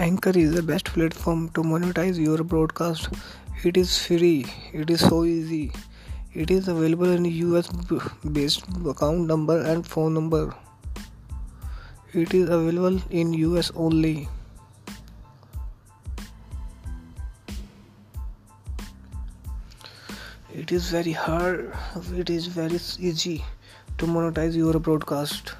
Anchor is the best platform to monetize your broadcast. It is free. It is so easy. It is available in US based account number and phone number. It is available in US only. It is very hard. It is very easy to monetize your broadcast.